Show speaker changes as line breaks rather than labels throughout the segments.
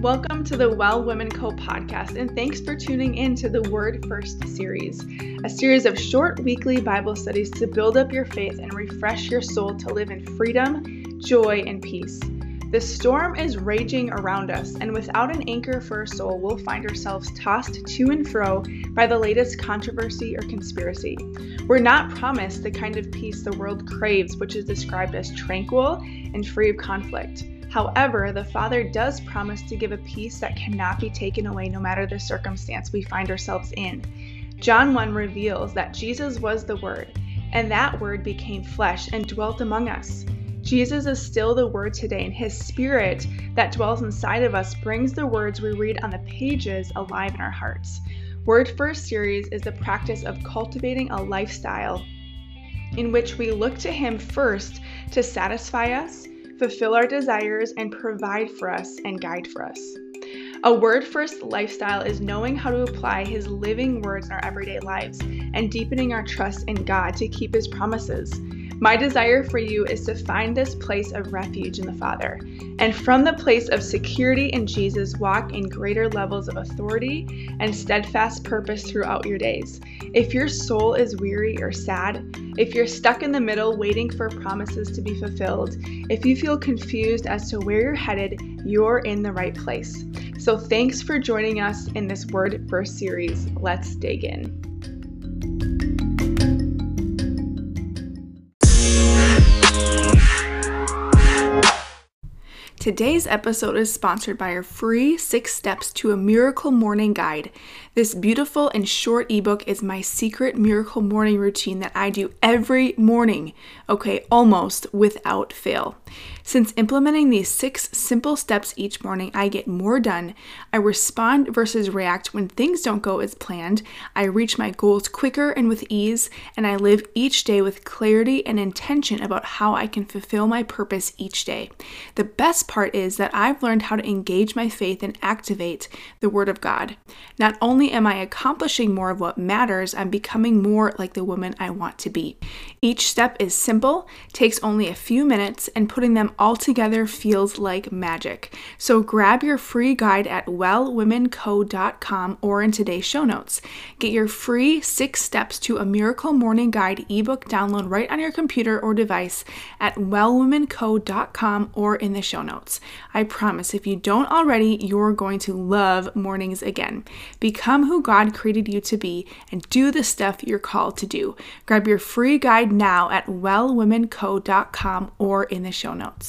Welcome to the Well Women Co podcast, and thanks for tuning in to the Word First series, a series of short weekly Bible studies to build up your faith and refresh your soul to live in freedom, joy, and peace. The storm is raging around us, and without an anchor for our soul, we'll find ourselves tossed to and fro by the latest controversy or conspiracy. We're not promised the kind of peace the world craves, which is described as tranquil and free of conflict. However, the Father does promise to give a peace that cannot be taken away no matter the circumstance we find ourselves in. John 1 reveals that Jesus was the Word, and that Word became flesh and dwelt among us. Jesus is still the Word today, and His Spirit that dwells inside of us brings the words we read on the pages alive in our hearts. Word First series is the practice of cultivating a lifestyle in which we look to Him first to satisfy us, fulfill our desires, and provide for us and guide for us. A word first lifestyle is knowing how to apply His living words in our everyday lives and deepening our trust in God to keep His promises. My desire for you is to find this place of refuge in the Father, and from the place of security in Jesus, walk in greater levels of authority and steadfast purpose throughout your days. If your soul is weary or sad, if you're stuck in the middle waiting for promises to be fulfilled, if you feel confused as to where you're headed, you're in the right place. So, thanks for joining us in this Word First series. Let's dig in. Today's episode is sponsored by our free six steps to a miracle morning guide. This beautiful and short ebook is my secret miracle morning routine that I do every morning, okay, almost without fail. Since implementing these six simple steps each morning, I get more done. I respond versus react when things don't go as planned. I reach my goals quicker and with ease, and I live each day with clarity and intention about how I can fulfill my purpose each day. The best part is that I've learned how to engage my faith and activate the Word of God. Not only am I accomplishing more of what matters, I'm becoming more like the woman I want to be. Each step is simple, takes only a few minutes, and putting them all together feels like magic. So grab your free guide at wellwomenco.com or in today's show notes. Get your free six steps to a miracle morning guide ebook download right on your computer or device at wellwomenco.com or in the show notes. I promise if you don't already, you're going to love mornings again. Become who God created you to be and do the stuff you're called to do. Grab your free guide now at wellwomenco.com or in the show notes.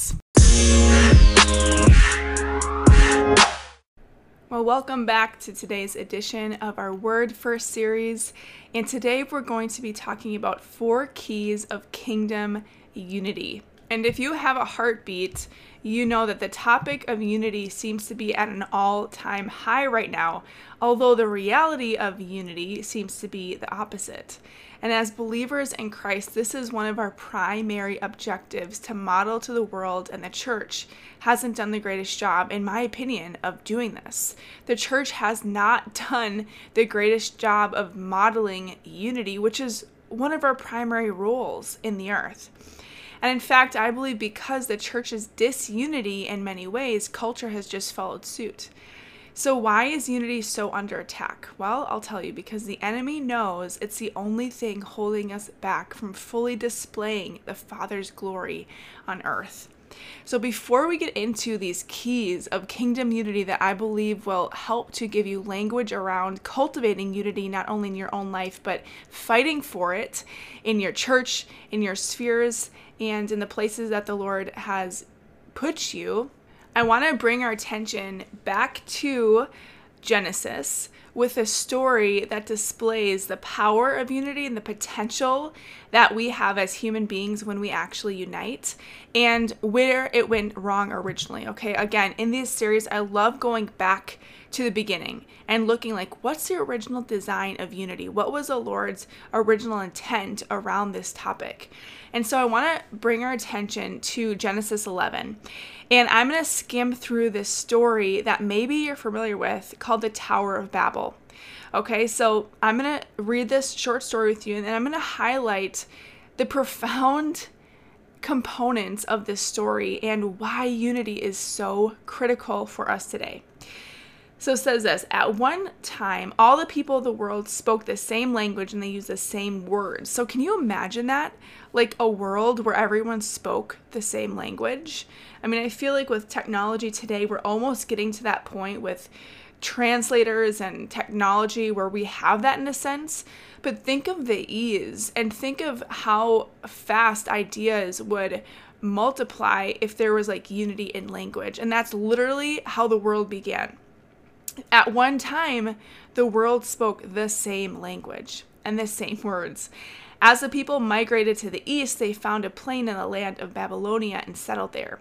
Well, welcome back to today's edition of our Word First series. And today we're going to be talking about four keys of kingdom unity. And if you have a heartbeat, you know that the topic of unity seems to be at an all time high right now, although the reality of unity seems to be the opposite. And as believers in Christ, this is one of our primary objectives to model to the world, and the church hasn't done the greatest job, in my opinion, of doing this. The church has not done the greatest job of modeling unity, which is one of our primary roles in the earth. And in fact, I believe because the church's disunity in many ways, culture has just followed suit. So, why is unity so under attack? Well, I'll tell you because the enemy knows it's the only thing holding us back from fully displaying the Father's glory on earth. So, before we get into these keys of kingdom unity that I believe will help to give you language around cultivating unity not only in your own life, but fighting for it in your church, in your spheres, and in the places that the Lord has put you, I want to bring our attention back to Genesis with a story that displays the power of unity and the potential that we have as human beings when we actually unite and where it went wrong originally. Okay, again, in this series, I love going back to the beginning and looking like what's the original design of unity? What was the Lord's original intent around this topic? And so I want to bring our attention to Genesis 11. And I'm going to skim through this story that maybe you're familiar with called the Tower of Babel. Okay, so I'm going to read this short story with you and then I'm going to highlight the profound components of this story and why unity is so critical for us today. So it says this At one time, all the people of the world spoke the same language and they used the same words. So can you imagine that? Like a world where everyone spoke the same language? I mean, I feel like with technology today, we're almost getting to that point with translators and technology where we have that in a sense. But think of the ease and think of how fast ideas would multiply if there was like unity in language. And that's literally how the world began. At one time, the world spoke the same language and the same words. As the people migrated to the east, they found a plain in the land of Babylonia and settled there.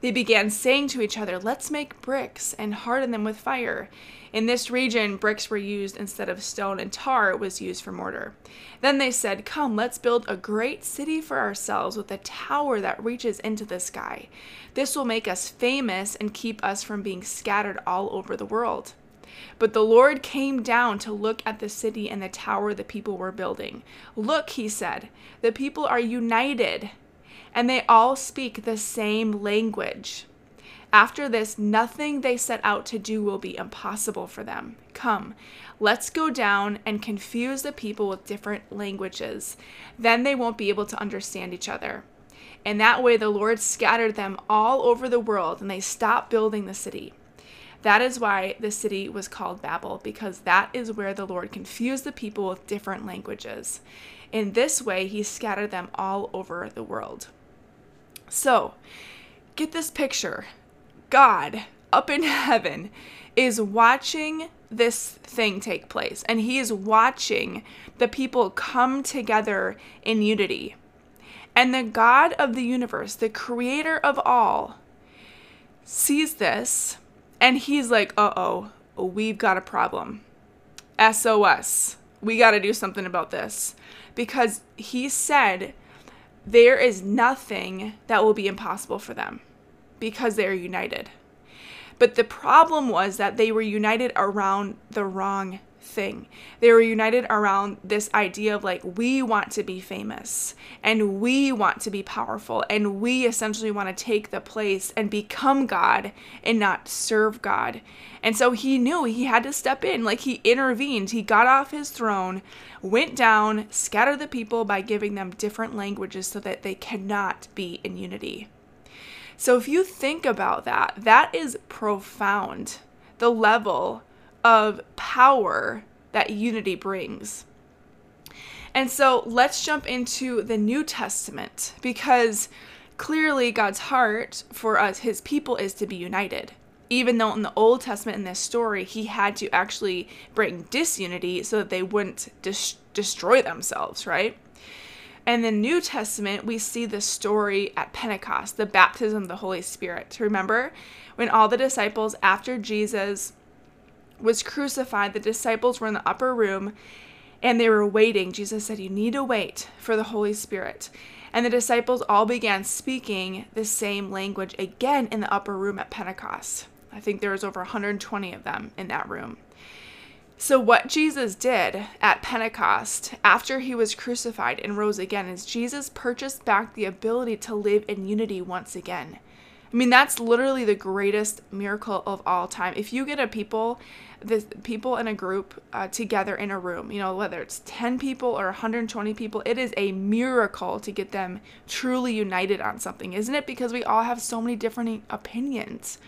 They began saying to each other, Let's make bricks and harden them with fire. In this region, bricks were used instead of stone, and tar was used for mortar. Then they said, Come, let's build a great city for ourselves with a tower that reaches into the sky. This will make us famous and keep us from being scattered all over the world. But the Lord came down to look at the city and the tower the people were building. Look, he said, the people are united, and they all speak the same language. After this, nothing they set out to do will be impossible for them. Come, let's go down and confuse the people with different languages. Then they won't be able to understand each other. In that way, the Lord scattered them all over the world, and they stopped building the city. That is why the city was called Babel, because that is where the Lord confused the people with different languages. In this way, he scattered them all over the world. So, get this picture God up in heaven is watching this thing take place, and he is watching the people come together in unity. And the God of the universe, the creator of all, sees this and he's like, uh oh, we've got a problem. SOS. We got to do something about this. Because he said there is nothing that will be impossible for them because they are united. But the problem was that they were united around the wrong thing. They were united around this idea of like, we want to be famous and we want to be powerful and we essentially want to take the place and become God and not serve God. And so he knew he had to step in, like, he intervened. He got off his throne, went down, scattered the people by giving them different languages so that they cannot be in unity. So if you think about that, that is profound. The level of power that unity brings. And so let's jump into the New Testament because clearly God's heart for us, his people, is to be united. Even though in the Old Testament, in this story, he had to actually bring disunity so that they wouldn't dis- destroy themselves, right? And the New Testament, we see the story at Pentecost, the baptism of the Holy Spirit. Remember when all the disciples, after Jesus was crucified, the disciples were in the upper room and they were waiting. Jesus said, You need to wait for the Holy Spirit. And the disciples all began speaking the same language again in the upper room at Pentecost. I think there was over 120 of them in that room. So, what Jesus did at Pentecost after he was crucified and rose again is Jesus purchased back the ability to live in unity once again. I mean, that's literally the greatest miracle of all time. If you get a people, the people in a group uh, together in a room, you know, whether it's 10 people or 120 people, it is a miracle to get them truly united on something, isn't it? Because we all have so many different opinions.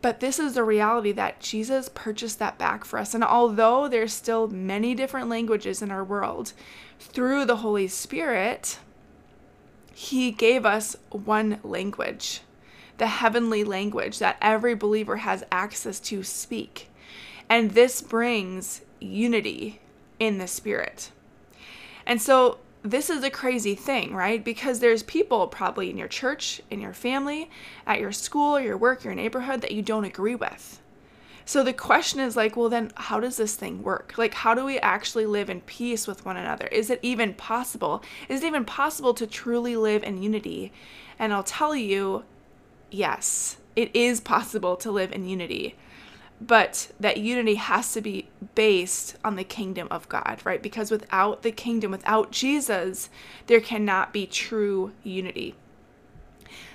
But this is the reality that Jesus purchased that back for us. And although there's still many different languages in our world, through the Holy Spirit, he gave us one language, the heavenly language that every believer has access to speak. And this brings unity in the spirit. And so this is a crazy thing, right? Because there's people probably in your church, in your family, at your school, your work, your neighborhood that you don't agree with. So the question is like, well, then how does this thing work? Like, how do we actually live in peace with one another? Is it even possible? Is it even possible to truly live in unity? And I'll tell you, yes, it is possible to live in unity. But that unity has to be based on the kingdom of God, right? Because without the kingdom, without Jesus, there cannot be true unity.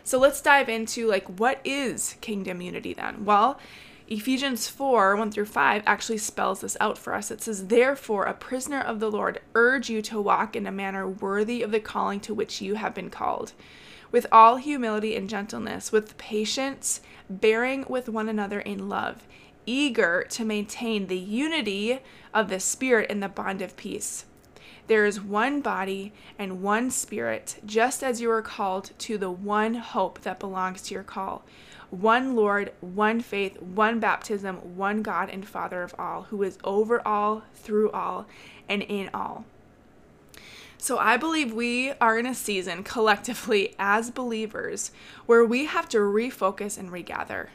So let's dive into like what is kingdom unity then? Well, Ephesians 4 1 through 5 actually spells this out for us. It says, Therefore, a prisoner of the Lord, urge you to walk in a manner worthy of the calling to which you have been called, with all humility and gentleness, with patience, bearing with one another in love, eager to maintain the unity of the Spirit in the bond of peace. There is one body and one Spirit, just as you are called to the one hope that belongs to your call one Lord, one faith, one baptism, one God and Father of all, who is over all, through all, and in all. So I believe we are in a season collectively as believers where we have to refocus and regather.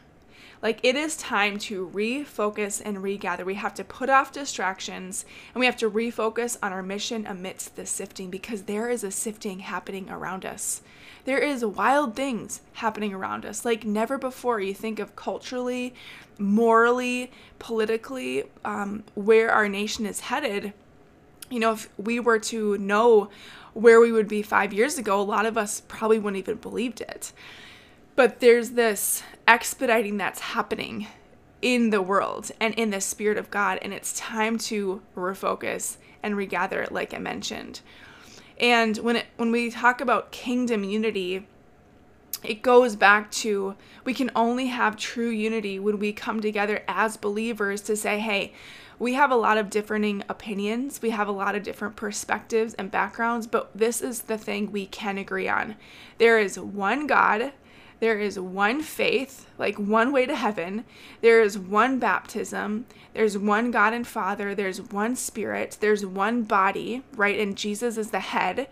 Like it is time to refocus and regather. We have to put off distractions and we have to refocus on our mission amidst the sifting because there is a sifting happening around us. There is wild things happening around us like never before. You think of culturally, morally, politically, um, where our nation is headed. You know, if we were to know where we would be five years ago, a lot of us probably wouldn't even believed it. But there's this expediting that's happening in the world and in the spirit of God, and it's time to refocus and regather like I mentioned. And when it when we talk about kingdom unity, it goes back to we can only have true unity when we come together as believers to say, hey, we have a lot of differing opinions, we have a lot of different perspectives and backgrounds, but this is the thing we can agree on. There is one God there is one faith, like one way to heaven. There is one baptism. There's one God and Father. There's one Spirit. There's one body, right? And Jesus is the head.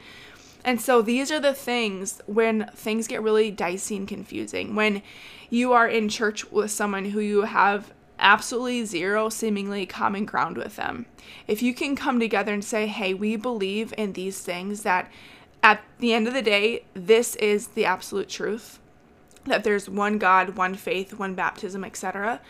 And so these are the things when things get really dicey and confusing. When you are in church with someone who you have absolutely zero seemingly common ground with them. If you can come together and say, hey, we believe in these things that at the end of the day, this is the absolute truth that there's one God, one faith, one baptism, etc.,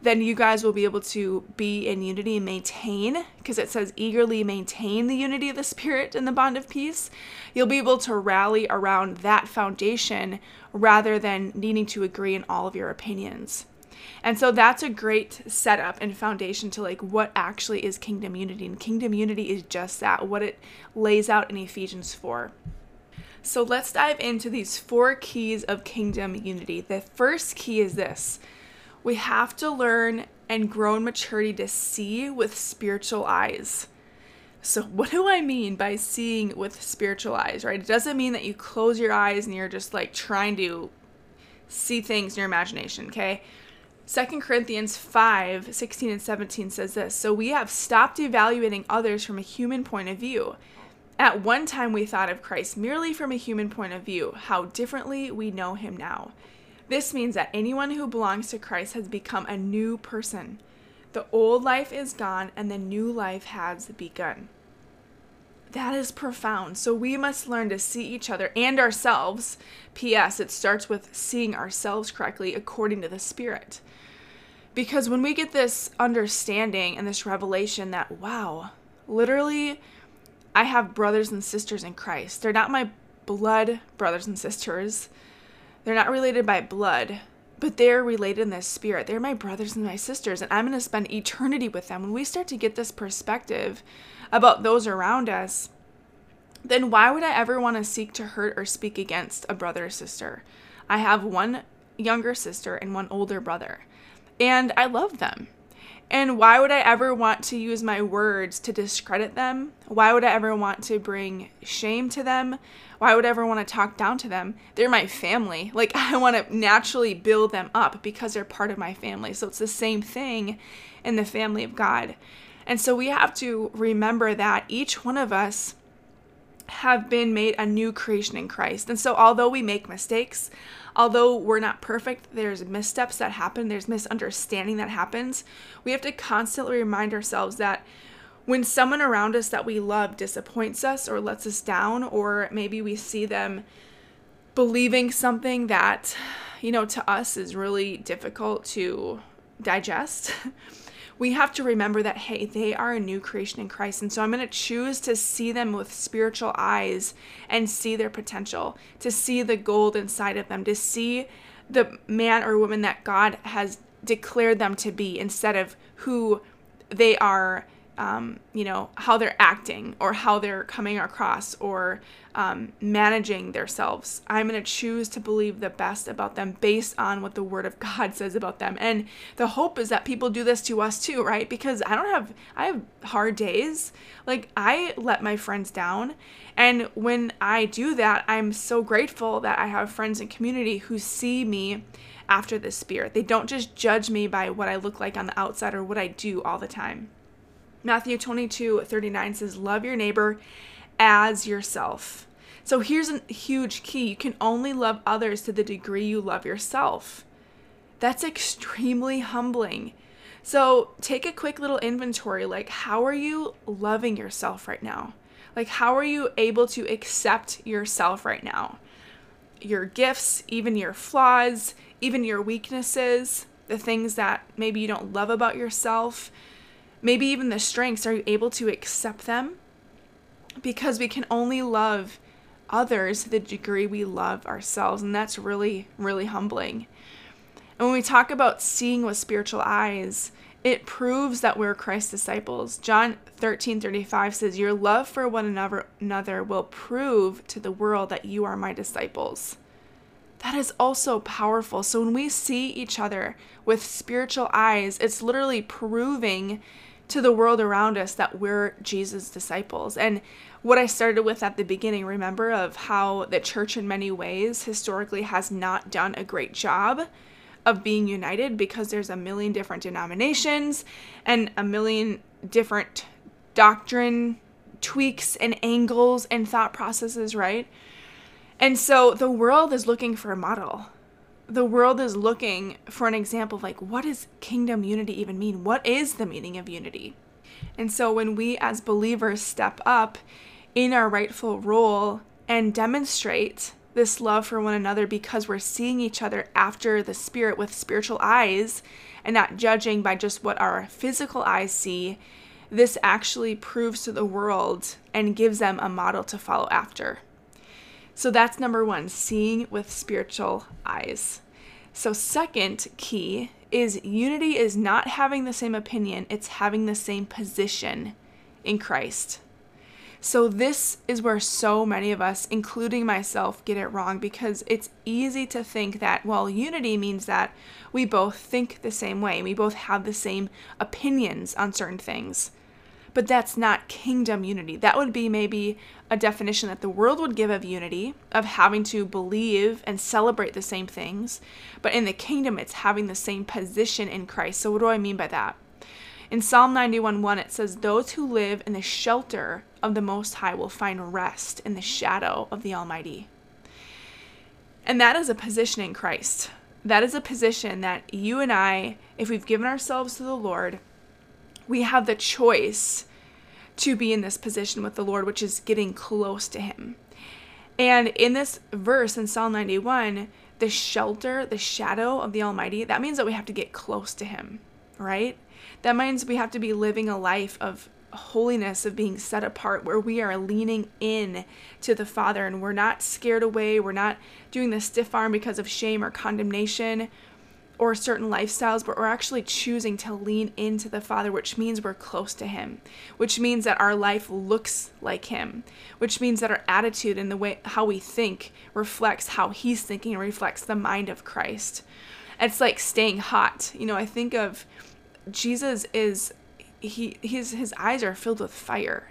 then you guys will be able to be in unity and maintain, because it says eagerly maintain the unity of the Spirit in the bond of peace. You'll be able to rally around that foundation rather than needing to agree in all of your opinions. And so that's a great setup and foundation to like what actually is kingdom unity. And kingdom unity is just that, what it lays out in Ephesians 4. So let's dive into these four keys of kingdom unity. The first key is this we have to learn and grow in maturity to see with spiritual eyes. So, what do I mean by seeing with spiritual eyes, right? It doesn't mean that you close your eyes and you're just like trying to see things in your imagination, okay? 2 Corinthians 5 16 and 17 says this So we have stopped evaluating others from a human point of view. At one time, we thought of Christ merely from a human point of view. How differently we know him now. This means that anyone who belongs to Christ has become a new person. The old life is gone and the new life has begun. That is profound. So we must learn to see each other and ourselves. P.S. It starts with seeing ourselves correctly according to the Spirit. Because when we get this understanding and this revelation that, wow, literally, I have brothers and sisters in Christ. They're not my blood brothers and sisters. They're not related by blood, but they're related in the spirit. They're my brothers and my sisters, and I'm going to spend eternity with them. When we start to get this perspective about those around us, then why would I ever want to seek to hurt or speak against a brother or sister? I have one younger sister and one older brother, and I love them. And why would I ever want to use my words to discredit them? Why would I ever want to bring shame to them? Why would I ever want to talk down to them? They're my family. Like, I want to naturally build them up because they're part of my family. So it's the same thing in the family of God. And so we have to remember that each one of us have been made a new creation in Christ. And so, although we make mistakes, although we're not perfect, there's missteps that happen, there's misunderstanding that happens. We have to constantly remind ourselves that when someone around us that we love disappoints us or lets us down, or maybe we see them believing something that, you know, to us is really difficult to digest. we have to remember that, hey, they are a new creation in Christ. And so I'm going to choose to see them with spiritual eyes and see their potential, to see the gold inside of them, to see the man or woman that God has declared them to be instead of who they are um, you know, how they're acting or how they're coming across or um, managing themselves. I'm going to choose to believe the best about them based on what the Word of God says about them. And the hope is that people do this to us too, right? Because I don't have, I have hard days. Like, I let my friends down. And when I do that, I'm so grateful that I have friends and community who see me after the Spirit. They don't just judge me by what I look like on the outside or what I do all the time. Matthew 22 39 says, Love your neighbor as yourself. So here's a huge key you can only love others to the degree you love yourself. That's extremely humbling. So take a quick little inventory like, how are you loving yourself right now? Like, how are you able to accept yourself right now? Your gifts, even your flaws, even your weaknesses, the things that maybe you don't love about yourself maybe even the strengths, are you able to accept them? Because we can only love others to the degree we love ourselves, and that's really, really humbling. And when we talk about seeing with spiritual eyes, it proves that we're Christ's disciples. John 13 35 says, Your love for one another will prove to the world that you are my disciples. That is also powerful. So when we see each other with spiritual eyes, it's literally proving to the world around us that we're Jesus' disciples. And what I started with at the beginning, remember, of how the church, in many ways, historically has not done a great job of being united because there's a million different denominations and a million different doctrine tweaks and angles and thought processes, right? And so the world is looking for a model the world is looking for an example of like what does kingdom unity even mean? What is the meaning of unity? And so when we as believers step up in our rightful role and demonstrate this love for one another because we're seeing each other after the spirit with spiritual eyes and not judging by just what our physical eyes see this actually proves to the world and gives them a model to follow after so that's number one, seeing with spiritual eyes. So, second key is unity is not having the same opinion, it's having the same position in Christ. So, this is where so many of us, including myself, get it wrong because it's easy to think that, well, unity means that we both think the same way, we both have the same opinions on certain things but that's not kingdom unity. That would be maybe a definition that the world would give of unity, of having to believe and celebrate the same things. But in the kingdom, it's having the same position in Christ. So, what do I mean by that? In Psalm 91 1, it says, Those who live in the shelter of the Most High will find rest in the shadow of the Almighty. And that is a position in Christ. That is a position that you and I, if we've given ourselves to the Lord, we have the choice to be in this position with the Lord, which is getting close to Him. And in this verse in Psalm 91, the shelter, the shadow of the Almighty, that means that we have to get close to Him, right? That means we have to be living a life of holiness, of being set apart, where we are leaning in to the Father and we're not scared away. We're not doing the stiff arm because of shame or condemnation or certain lifestyles, but we're actually choosing to lean into the Father, which means we're close to Him, which means that our life looks like Him, which means that our attitude and the way how we think reflects how He's thinking and reflects the mind of Christ. It's like staying hot. You know, I think of Jesus is he his his eyes are filled with fire.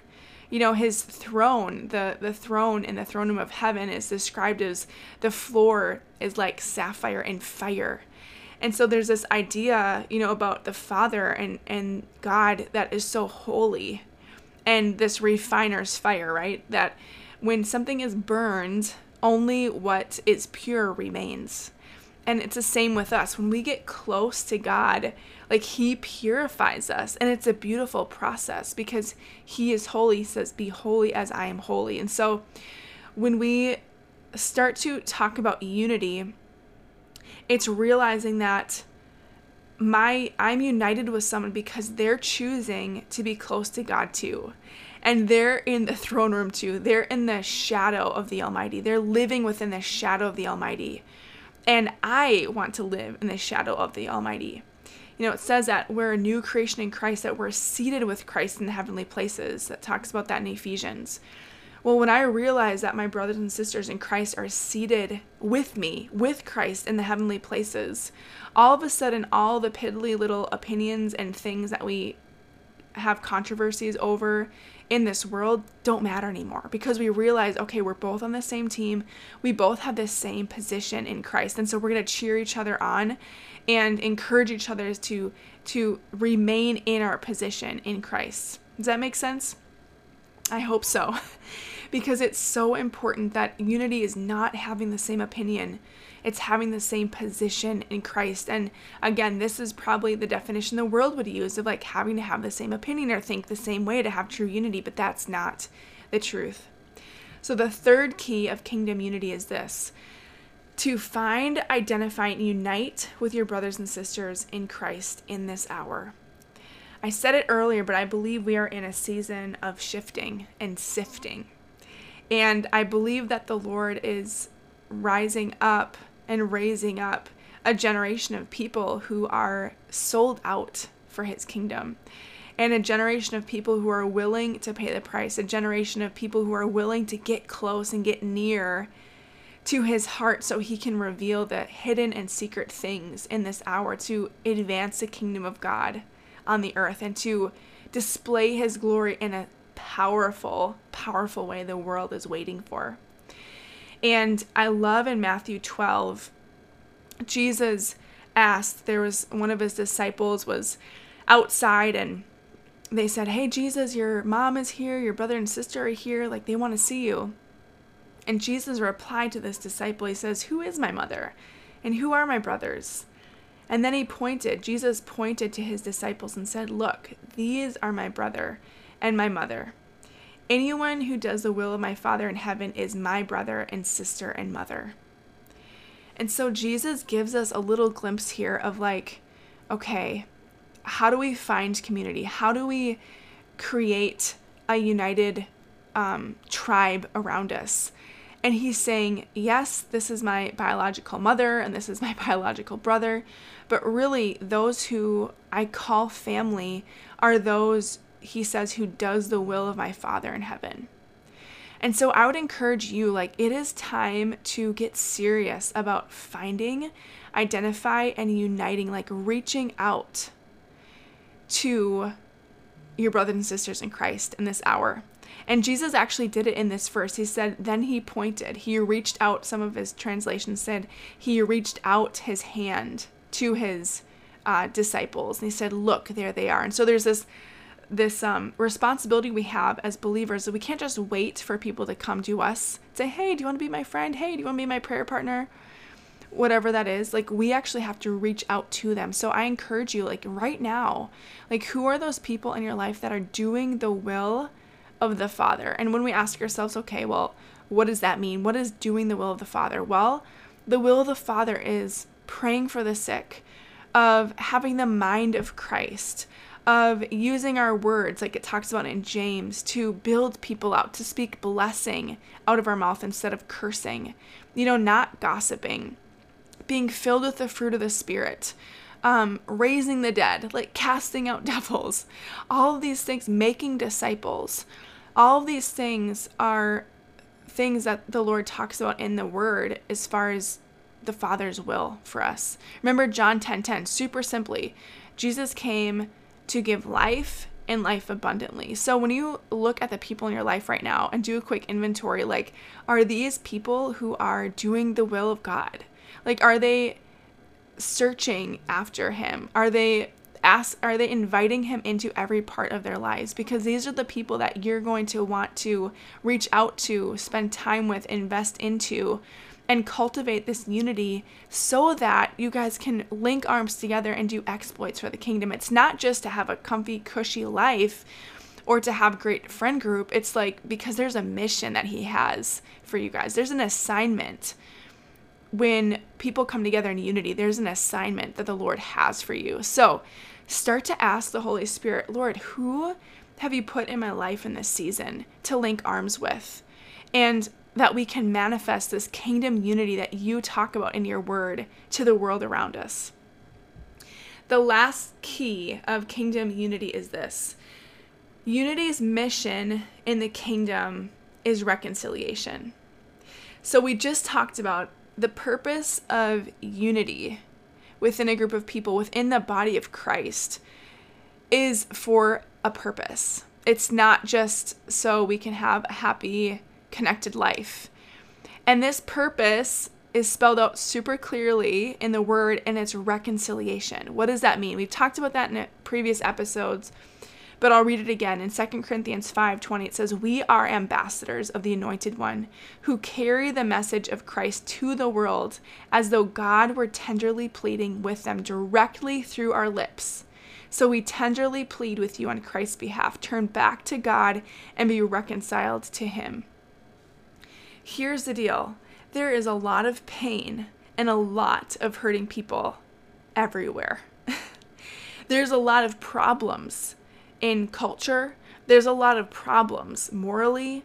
You know, his throne, the the throne in the throne room of heaven is described as the floor is like sapphire and fire and so there's this idea, you know, about the Father and, and God that is so holy and this refiner's fire, right? That when something is burned, only what is pure remains. And it's the same with us. When we get close to God, like He purifies us. And it's a beautiful process because He is holy. He says, Be holy as I am holy. And so when we start to talk about unity, it's realizing that my I'm united with someone because they're choosing to be close to God too. And they're in the throne room too. They're in the shadow of the Almighty. They're living within the shadow of the Almighty. And I want to live in the shadow of the Almighty. you know, it says that we're a new creation in Christ, that we're seated with Christ in the heavenly places. That talks about that in Ephesians. Well, when I realize that my brothers and sisters in Christ are seated with me, with Christ in the heavenly places, all of a sudden, all the piddly little opinions and things that we have controversies over in this world don't matter anymore because we realize okay we're both on the same team. We both have the same position in christ. And so we're going to cheer each other on and encourage each other to to remain in our position in christ. Does that make sense? I hope so because it's so important that unity is not having the same opinion it's having the same position in Christ. And again, this is probably the definition the world would use of like having to have the same opinion or think the same way to have true unity, but that's not the truth. So, the third key of kingdom unity is this to find, identify, and unite with your brothers and sisters in Christ in this hour. I said it earlier, but I believe we are in a season of shifting and sifting. And I believe that the Lord is rising up and raising up a generation of people who are sold out for his kingdom. And a generation of people who are willing to pay the price, a generation of people who are willing to get close and get near to his heart so he can reveal the hidden and secret things in this hour to advance the kingdom of God on the earth and to display his glory in a powerful, powerful way the world is waiting for. And I love in Matthew 12, Jesus asked, there was one of his disciples was outside and they said, Hey, Jesus, your mom is here, your brother and sister are here, like they want to see you. And Jesus replied to this disciple, He says, Who is my mother? And who are my brothers? And then he pointed, Jesus pointed to his disciples and said, Look, these are my brother and my mother. Anyone who does the will of my Father in heaven is my brother and sister and mother. And so Jesus gives us a little glimpse here of like, okay, how do we find community? How do we create a united um, tribe around us? And he's saying, yes, this is my biological mother and this is my biological brother, but really, those who I call family are those he says, who does the will of my Father in heaven. And so I would encourage you, like, it is time to get serious about finding, identify, and uniting, like, reaching out to your brothers and sisters in Christ in this hour. And Jesus actually did it in this verse. He said, Then he pointed, he reached out, some of his translations said, he reached out his hand to his uh, disciples. And he said, Look, there they are. And so there's this this um, responsibility we have as believers that we can't just wait for people to come to us say hey do you want to be my friend? Hey do you want to be my prayer partner? Whatever that is like we actually have to reach out to them. So i encourage you like right now like who are those people in your life that are doing the will of the father? And when we ask ourselves okay well what does that mean? What is doing the will of the father? Well the will of the father is praying for the sick of having the mind of christ of using our words, like it talks about in James, to build people out, to speak blessing out of our mouth instead of cursing, you know, not gossiping, being filled with the fruit of the Spirit, um, raising the dead, like casting out devils, all of these things, making disciples. All of these things are things that the Lord talks about in the Word as far as the Father's will for us. Remember John 10 10, super simply. Jesus came to give life and life abundantly. So when you look at the people in your life right now and do a quick inventory, like, are these people who are doing the will of God? Like, are they searching after Him? Are they ask are they inviting him into every part of their lives because these are the people that you're going to want to reach out to spend time with invest into and cultivate this unity so that you guys can link arms together and do exploits for the kingdom. It's not just to have a comfy, cushy life or to have great friend group. It's like because there's a mission that he has for you guys. There's an assignment. When people come together in unity, there's an assignment that the Lord has for you. So, start to ask the Holy Spirit, Lord, who have you put in my life in this season to link arms with? And that we can manifest this kingdom unity that you talk about in your word to the world around us. The last key of kingdom unity is this unity's mission in the kingdom is reconciliation. So, we just talked about the purpose of unity within a group of people within the body of Christ is for a purpose. It's not just so we can have a happy, connected life. And this purpose is spelled out super clearly in the word and it's reconciliation. What does that mean? We've talked about that in previous episodes, but I'll read it again. In 2 Corinthians 5:20 it says, "We are ambassadors of the anointed one, who carry the message of Christ to the world, as though God were tenderly pleading with them directly through our lips." So we tenderly plead with you on Christ's behalf turn back to God and be reconciled to Him. Here's the deal there is a lot of pain and a lot of hurting people everywhere. There's a lot of problems in culture, there's a lot of problems morally.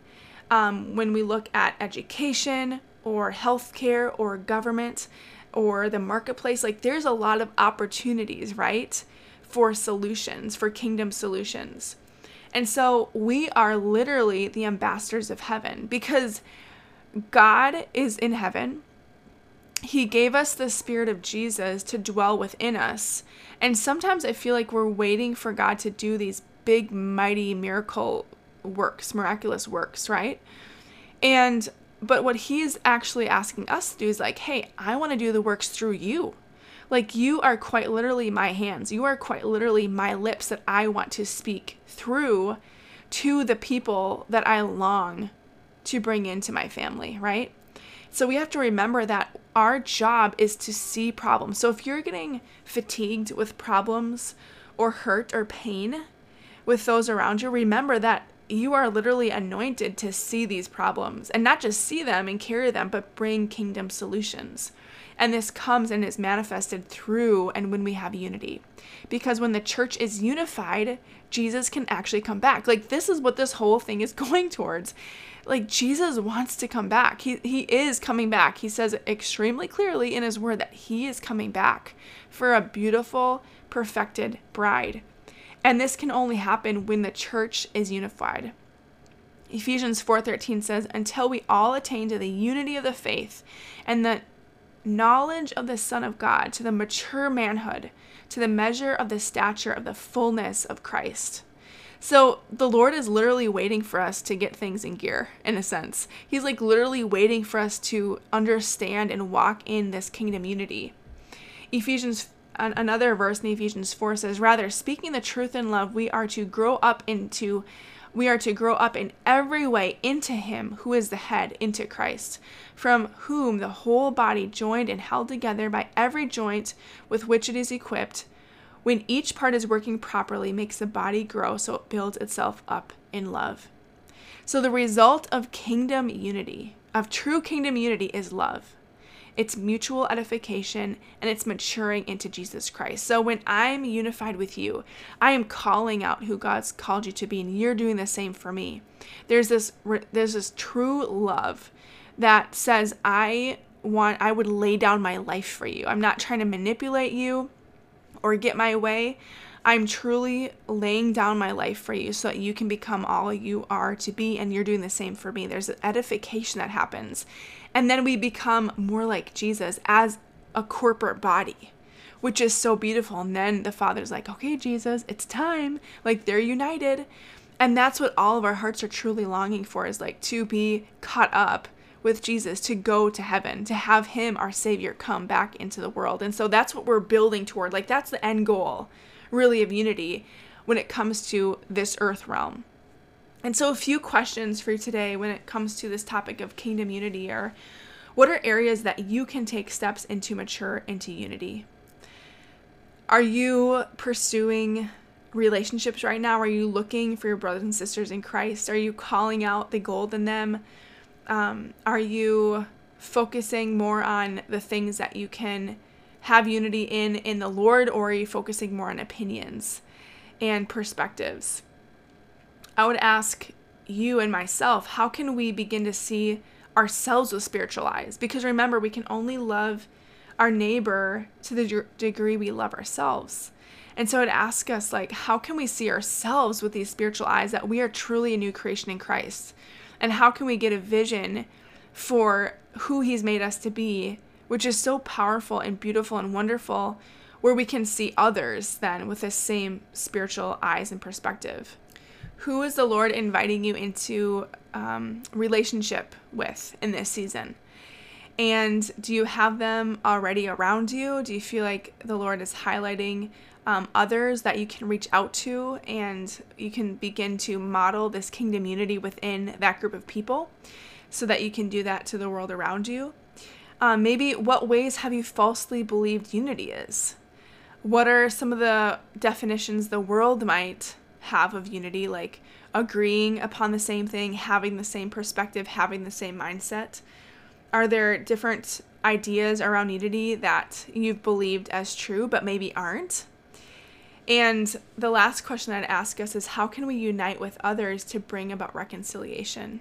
Um, when we look at education or healthcare or government or the marketplace, like there's a lot of opportunities, right? for solutions, for kingdom solutions. And so we are literally the ambassadors of heaven because God is in heaven. He gave us the Spirit of Jesus to dwell within us. And sometimes I feel like we're waiting for God to do these big, mighty miracle works, miraculous works, right? And, but what He's actually asking us to do is like, hey, I want to do the works through you. Like, you are quite literally my hands. You are quite literally my lips that I want to speak through to the people that I long to bring into my family, right? So we have to remember that our job is to see problems. So if you're getting fatigued with problems or hurt or pain with those around you, remember that you are literally anointed to see these problems and not just see them and carry them, but bring kingdom solutions. And this comes and is manifested through and when we have unity. Because when the church is unified, Jesus can actually come back. Like, this is what this whole thing is going towards. Like, Jesus wants to come back. He, he is coming back. He says extremely clearly in his word that he is coming back for a beautiful, perfected bride. And this can only happen when the church is unified. Ephesians 4:13 says, "Until we all attain to the unity of the faith and the knowledge of the Son of God, to the mature manhood, to the measure of the stature of the fullness of Christ. So the Lord is literally waiting for us to get things in gear, in a sense. He's like literally waiting for us to understand and walk in this kingdom unity. Ephesians another verse in Ephesians 4 says, Rather, speaking the truth in love, we are to grow up into we are to grow up in every way into Him who is the head, into Christ, from whom the whole body, joined and held together by every joint with which it is equipped, when each part is working properly, makes the body grow so it builds itself up in love. So, the result of kingdom unity, of true kingdom unity, is love it's mutual edification, and it's maturing into Jesus Christ. So when I'm unified with you, I am calling out who God's called you to be, and you're doing the same for me. There's this there's this true love that says I want I would lay down my life for you. I'm not trying to manipulate you or get my way. I'm truly laying down my life for you so that you can become all you are to be, and you're doing the same for me. There's an edification that happens. And then we become more like Jesus as a corporate body, which is so beautiful. And then the Father's like, okay, Jesus, it's time. Like they're united. And that's what all of our hearts are truly longing for is like to be caught up with Jesus, to go to heaven, to have Him, our Savior, come back into the world. And so that's what we're building toward. Like that's the end goal, really, of unity when it comes to this earth realm. And so, a few questions for today when it comes to this topic of kingdom unity are what are areas that you can take steps into mature into unity? Are you pursuing relationships right now? Are you looking for your brothers and sisters in Christ? Are you calling out the gold in them? Um, are you focusing more on the things that you can have unity in in the Lord, or are you focusing more on opinions and perspectives? I would ask you and myself, how can we begin to see ourselves with spiritual eyes? Because remember, we can only love our neighbor to the degree we love ourselves. And so it asks us, like, how can we see ourselves with these spiritual eyes that we are truly a new creation in Christ? And how can we get a vision for who He's made us to be, which is so powerful and beautiful and wonderful, where we can see others then with the same spiritual eyes and perspective? Who is the Lord inviting you into um, relationship with in this season? And do you have them already around you? Do you feel like the Lord is highlighting um, others that you can reach out to and you can begin to model this kingdom unity within that group of people so that you can do that to the world around you? Um, maybe what ways have you falsely believed unity is? What are some of the definitions the world might have of unity, like agreeing upon the same thing, having the same perspective, having the same mindset? Are there different ideas around unity that you've believed as true but maybe aren't? And the last question I'd ask us is how can we unite with others to bring about reconciliation?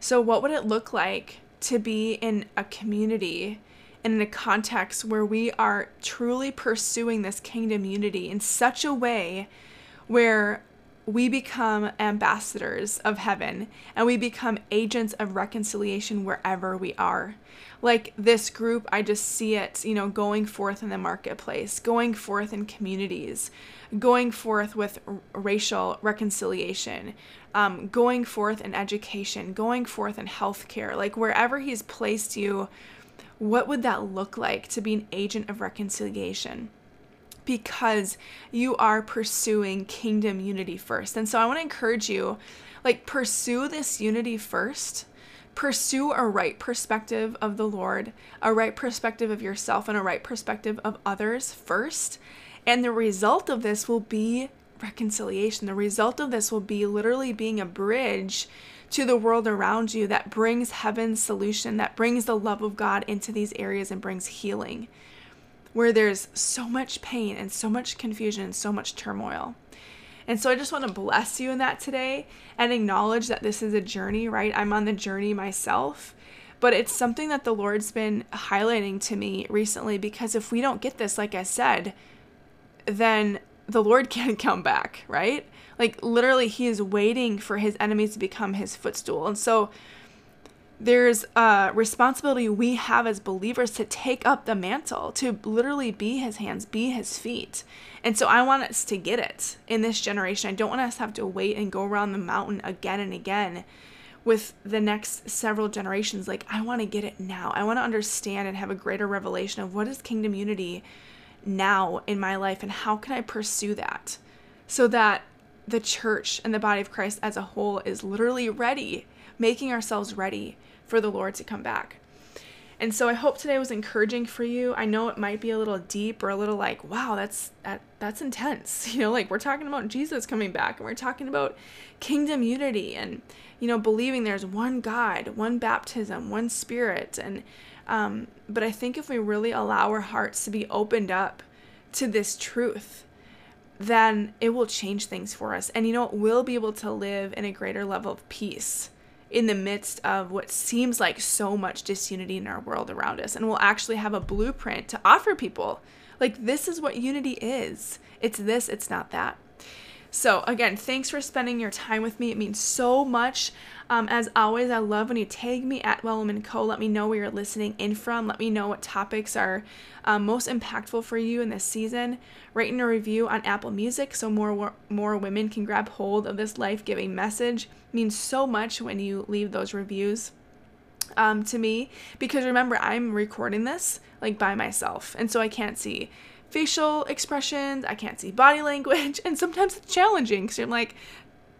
So, what would it look like to be in a community and in a context where we are truly pursuing this kingdom unity in such a way where we become ambassadors of heaven and we become agents of reconciliation wherever we are. Like this group, I just see it, you know, going forth in the marketplace, going forth in communities, going forth with r- racial reconciliation, um, going forth in education, going forth in healthcare. Like wherever He's placed you, what would that look like to be an agent of reconciliation? Because you are pursuing kingdom unity first. And so I want to encourage you like pursue this unity first. Pursue a right perspective of the Lord, a right perspective of yourself, and a right perspective of others first. And the result of this will be reconciliation. The result of this will be literally being a bridge to the world around you that brings heaven's solution, that brings the love of God into these areas and brings healing where there's so much pain and so much confusion and so much turmoil. And so I just want to bless you in that today and acknowledge that this is a journey, right? I'm on the journey myself, but it's something that the Lord's been highlighting to me recently because if we don't get this, like I said, then the Lord can't come back, right? Like literally, He is waiting for His enemies to become His footstool. And so there's a responsibility we have as believers to take up the mantle, to literally be his hands, be his feet. And so I want us to get it in this generation. I don't want us to have to wait and go around the mountain again and again with the next several generations. Like, I want to get it now. I want to understand and have a greater revelation of what is kingdom unity now in my life and how can I pursue that so that the church and the body of Christ as a whole is literally ready, making ourselves ready for the Lord to come back. And so I hope today was encouraging for you. I know it might be a little deep or a little like, wow, that's that that's intense. You know, like we're talking about Jesus coming back and we're talking about kingdom unity and you know, believing there's one God, one baptism, one spirit and um but I think if we really allow our hearts to be opened up to this truth, then it will change things for us. And you know, we'll be able to live in a greater level of peace in the midst of what seems like so much disunity in our world around us. And we'll actually have a blueprint to offer people. Like, this is what unity is it's this, it's not that. So, again, thanks for spending your time with me. It means so much. Um, as always, I love when you tag me at Wellman Co. Let me know where you're listening in from. Let me know what topics are um, most impactful for you in this season. Write in a review on Apple Music so more more women can grab hold of this life giving message. It means so much when you leave those reviews. Um, to me, because remember, I'm recording this like by myself, and so I can't see facial expressions, I can't see body language, and sometimes it's challenging because I'm like,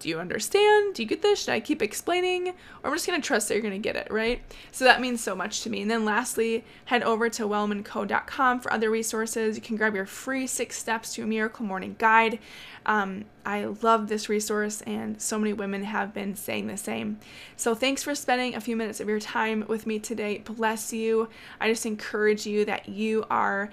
do you understand? Do you get this? Should I keep explaining? Or I'm just to trust that you're to get it, right? So that means so much to me. And then lastly, head over to wellmanco.com for other resources. You can grab your free six steps to a miracle morning guide. Um, I love this resource, and so many women have been saying the same. So thanks for spending a few minutes of your time with me today. Bless you. I just encourage you that you are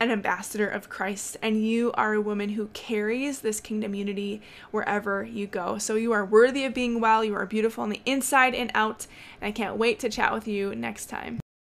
an ambassador of Christ, and you are a woman who carries this kingdom unity wherever you go. So you are worthy of being well, you are beautiful on the inside and out, and I can't wait to chat with you next time.